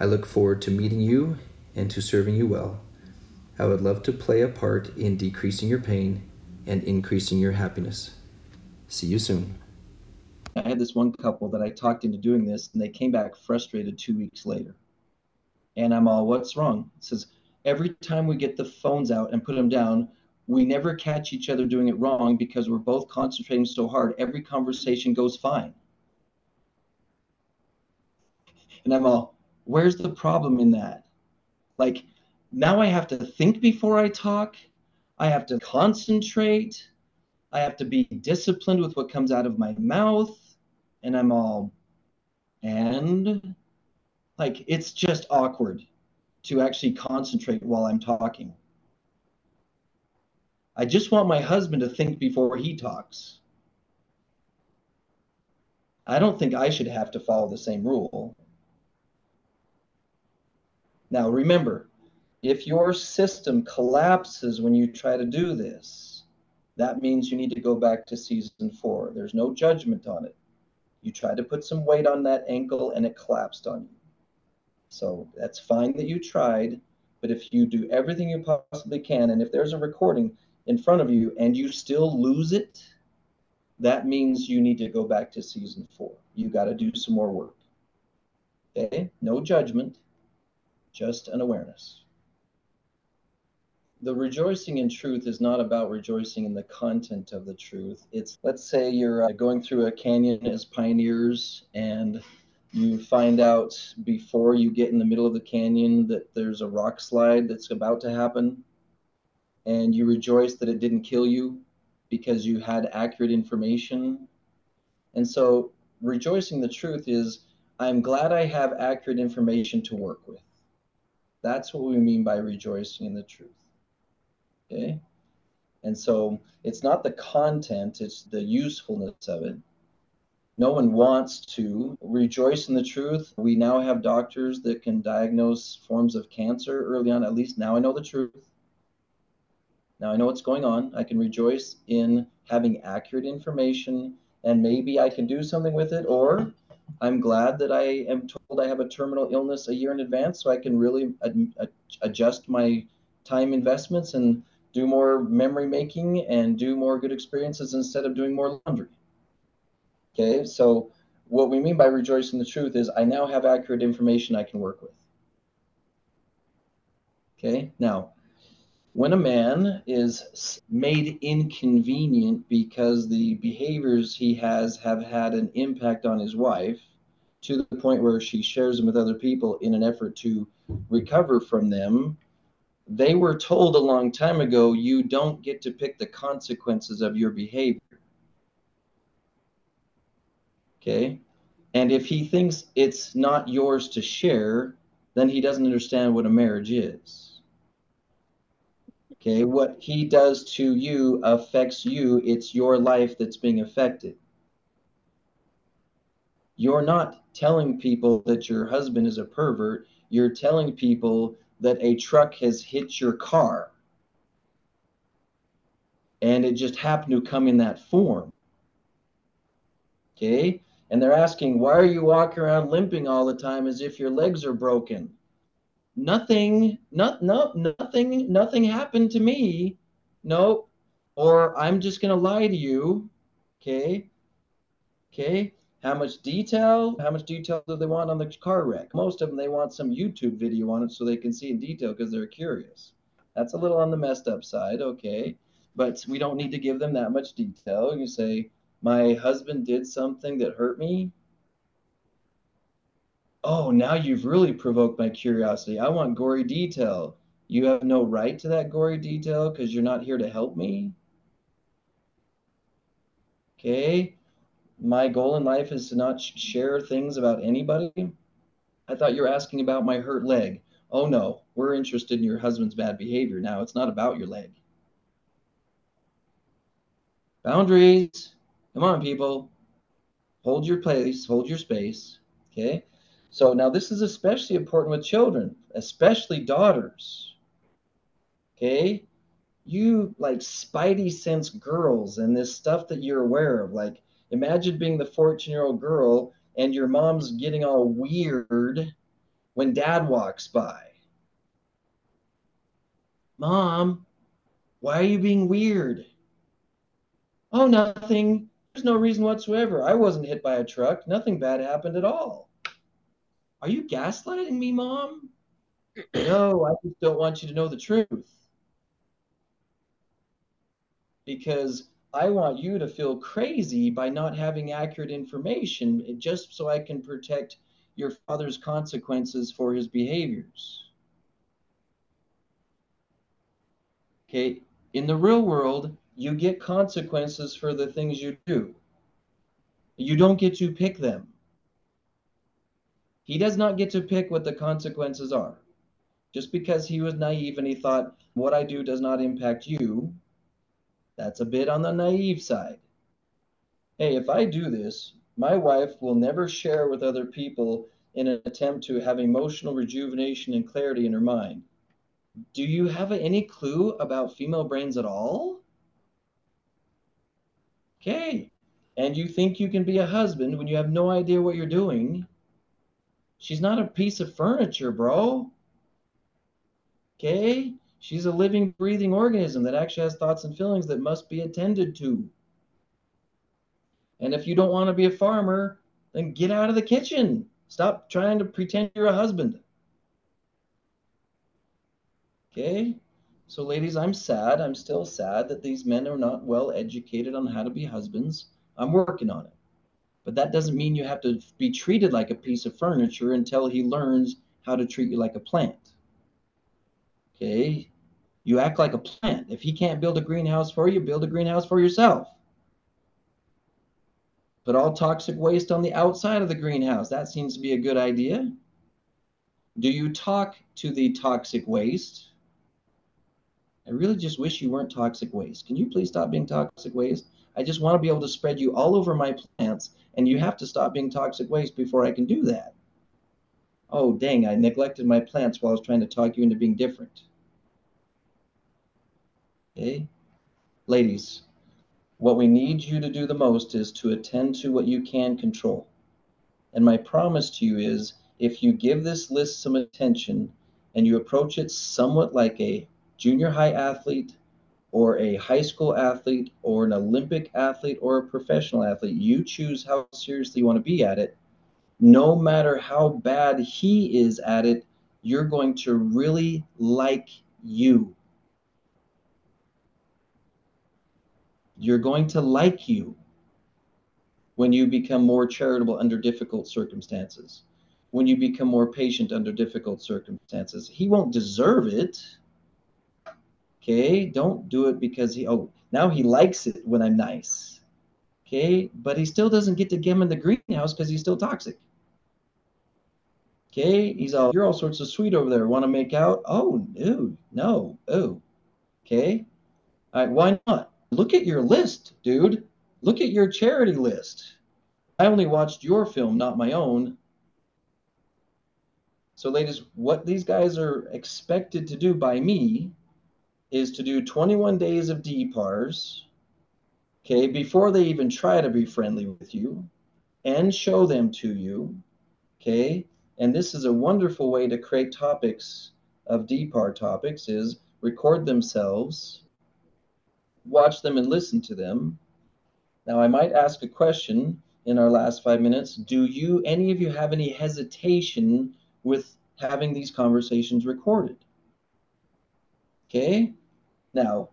I look forward to meeting you and to serving you well. I would love to play a part in decreasing your pain and increasing your happiness. See you soon. I had this one couple that I talked into doing this, and they came back frustrated two weeks later. And I'm all, what's wrong? It says, every time we get the phones out and put them down, we never catch each other doing it wrong because we're both concentrating so hard. Every conversation goes fine. And I'm all, where's the problem in that? Like, now I have to think before I talk. I have to concentrate. I have to be disciplined with what comes out of my mouth. And I'm all, and like, it's just awkward to actually concentrate while I'm talking. I just want my husband to think before he talks. I don't think I should have to follow the same rule. Now, remember, if your system collapses when you try to do this, that means you need to go back to season four. There's no judgment on it. You tried to put some weight on that ankle and it collapsed on you. So that's fine that you tried, but if you do everything you possibly can, and if there's a recording in front of you and you still lose it, that means you need to go back to season four. You got to do some more work. Okay? No judgment just an awareness. The rejoicing in truth is not about rejoicing in the content of the truth. It's, let's say you're uh, going through a canyon as pioneers and you find out before you get in the middle of the canyon that there's a rock slide that's about to happen and you rejoice that it didn't kill you because you had accurate information. And so rejoicing the truth is I'm glad I have accurate information to work with. That's what we mean by rejoicing in the truth. Okay? And so it's not the content, it's the usefulness of it. No one wants to rejoice in the truth. We now have doctors that can diagnose forms of cancer early on. At least now I know the truth. Now I know what's going on. I can rejoice in having accurate information and maybe I can do something with it, or I'm glad that I am told I have a terminal illness a year in advance so I can really ad- ad- adjust my time investments and do more memory making and do more good experiences instead of doing more laundry. Okay, so what we mean by rejoicing the truth is I now have accurate information I can work with. Okay, now when a man is made inconvenient because the behaviors he has have had an impact on his wife to the point where she shares them with other people in an effort to recover from them, they were told a long time ago you don't get to pick the consequences of your behavior. Okay? And if he thinks it's not yours to share, then he doesn't understand what a marriage is. Okay, what he does to you affects you. It's your life that's being affected. You're not telling people that your husband is a pervert. You're telling people that a truck has hit your car. And it just happened to come in that form. Okay? And they're asking, why are you walking around limping all the time as if your legs are broken? Nothing, not, no, nothing, nothing happened to me. No, or I'm just going to lie to you. Okay. Okay. How much detail? How much detail do they want on the car wreck? Most of them, they want some YouTube video on it so they can see in detail because they're curious. That's a little on the messed up side, okay. But we don't need to give them that much detail. You say, My husband did something that hurt me. Oh, now you've really provoked my curiosity. I want gory detail. You have no right to that gory detail because you're not here to help me. Okay. My goal in life is to not share things about anybody. I thought you were asking about my hurt leg. Oh no, we're interested in your husband's bad behavior now. It's not about your leg. Boundaries. Come on, people. Hold your place, hold your space. Okay. So now this is especially important with children, especially daughters. Okay. You like spidey sense girls and this stuff that you're aware of. Like, imagine being the 14 year old girl and your mom's getting all weird when dad walks by. Mom, why are you being weird? Oh, nothing. There's no reason whatsoever. I wasn't hit by a truck. Nothing bad happened at all. Are you gaslighting me, Mom? no, I just don't want you to know the truth because I want you to feel crazy by not having accurate information eh, just so I can protect your father's consequences for his behaviors. Okay, in the real world, you get consequences for the things you do. You don't get to pick them. He does not get to pick what the consequences are. Just because he was naive and he thought, what I do does not impact you, that's a bit on the naive side. Hey, if I do this, my wife will never share with other people in an attempt to have emotional rejuvenation and clarity in her mind. Do you have any clue about female brains at all? Okay. And you think you can be a husband when you have no idea what you're doing? She's not a piece of furniture, bro. Okay? She's a living, breathing organism that actually has thoughts and feelings that must be attended to. And if you don't want to be a farmer, then get out of the kitchen. Stop trying to pretend you're a husband. Okay? So, ladies, I'm sad. I'm still sad that these men are not well educated on how to be husbands. I'm working on it. But that doesn't mean you have to be treated like a piece of furniture until he learns how to treat you like a plant. Okay. You act like a plant. If he can't build a greenhouse for you, build a greenhouse for yourself. Put all toxic waste on the outside of the greenhouse. That seems to be a good idea. Do you talk to the toxic waste? I really just wish you weren't toxic waste. Can you please stop being toxic waste? I just want to be able to spread you all over my plants, and you have to stop being toxic waste before I can do that. Oh, dang, I neglected my plants while I was trying to talk you into being different. Okay? Ladies, what we need you to do the most is to attend to what you can control. And my promise to you is if you give this list some attention and you approach it somewhat like a junior high athlete or a high school athlete or an Olympic athlete or a professional athlete, you choose how seriously you want to be at it. No matter how bad he is at it, you're going to really like you. You're going to like you when you become more charitable under difficult circumstances, when you become more patient under difficult circumstances. He won't deserve it. Okay, don't do it because he, oh, now he likes it when I'm nice. Okay, but he still doesn't get to get him in the greenhouse because he's still toxic. Okay, he's all, you're all sorts of sweet over there. Want to make out? Oh, no, no, oh. Okay, all right, why not? Look at your list, dude. Look at your charity list. I only watched your film, not my own. So, ladies, what these guys are expected to do by me is to do 21 days of DPARs, okay, before they even try to be friendly with you and show them to you, okay? And this is a wonderful way to create topics of DPAR topics is record themselves watch them and listen to them. Now, I might ask a question in our last five minutes. Do you, any of you, have any hesitation with having these conversations recorded? Okay? Now,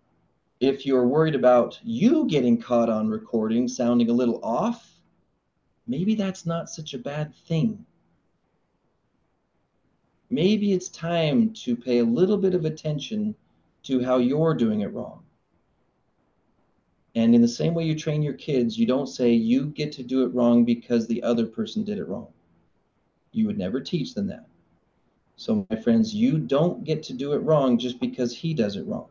if you're worried about you getting caught on recording sounding a little off, maybe that's not such a bad thing. Maybe it's time to pay a little bit of attention to how you're doing it wrong. And in the same way you train your kids, you don't say you get to do it wrong because the other person did it wrong. You would never teach them that. So, my friends, you don't get to do it wrong just because he does it wrong.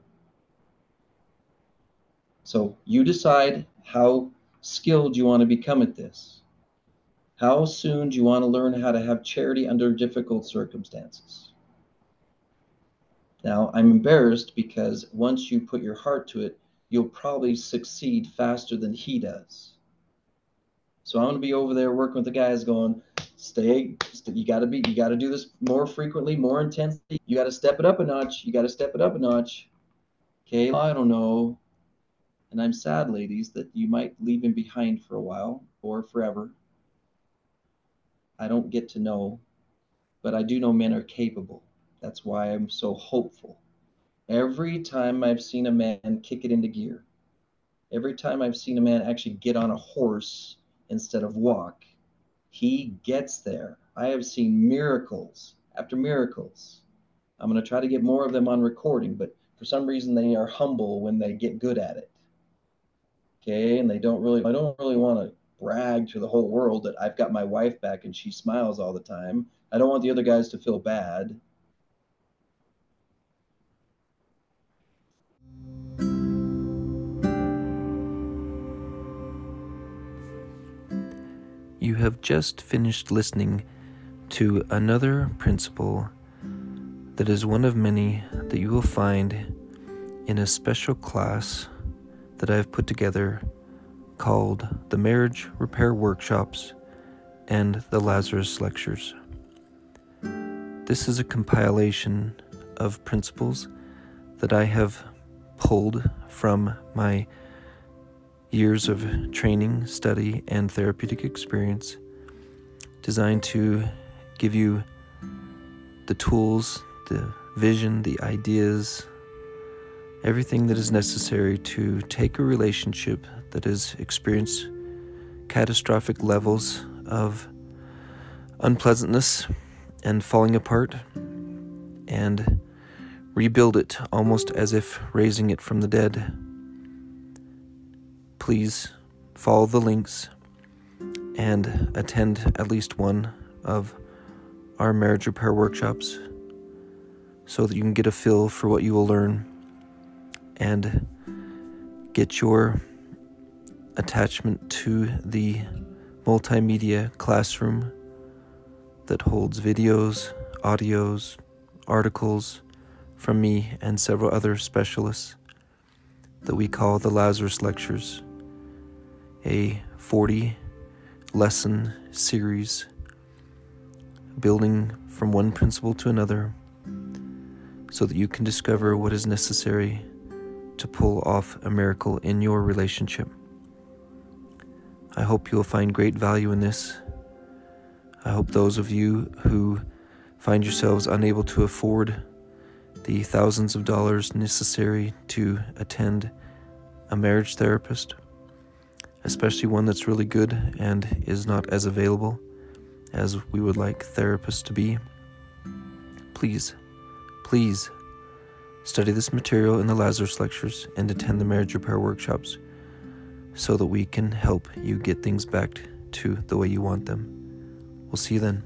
So, you decide how skilled you want to become at this. How soon do you want to learn how to have charity under difficult circumstances? Now, I'm embarrassed because once you put your heart to it, you'll probably succeed faster than he does. So I'm going to be over there working with the guys going, stay, you got to be, you got to do this more frequently, more intensely. You got to step it up a notch. You got to step it up a notch. Okay, I don't know. And I'm sad, ladies, that you might leave him behind for a while or forever. I don't get to know, but I do know men are capable. That's why I'm so hopeful. Every time I've seen a man kick it into gear, every time I've seen a man actually get on a horse instead of walk, he gets there. I have seen miracles after miracles. I'm going to try to get more of them on recording, but for some reason they are humble when they get good at it. Okay, and they don't really I don't really want to brag to the whole world that I've got my wife back and she smiles all the time. I don't want the other guys to feel bad. You have just finished listening to another principle that is one of many that you will find in a special class that I have put together called the Marriage Repair Workshops and the Lazarus Lectures. This is a compilation of principles that I have pulled from my years of training, study, and therapeutic experience designed to give you the tools, the vision, the ideas, everything that is necessary to take a relationship that has experienced catastrophic levels of unpleasantness and falling apart and rebuild it almost as if raising it from the dead. Please follow the links and attend at least one of our marriage repair workshops so that you can get a feel for what you will learn and get your attachment to the multimedia classroom that holds videos, audios, articles from me and several other specialists that we call the Lazarus Lectures a 40 lesson series, building from one principle to another, so that you can discover what is necessary to pull off a miracle in your relationship. I hope you will find great value in this. I hope those of you who find yourselves unable to afford the thousands of dollars necessary to attend a marriage therapist especially one that's really good and is not as available as we would like therapists to be, please, please study this material in the Lazarus lectures and attend the marriage repair workshops so that we can help you get things back to the way you want them. We'll see you then.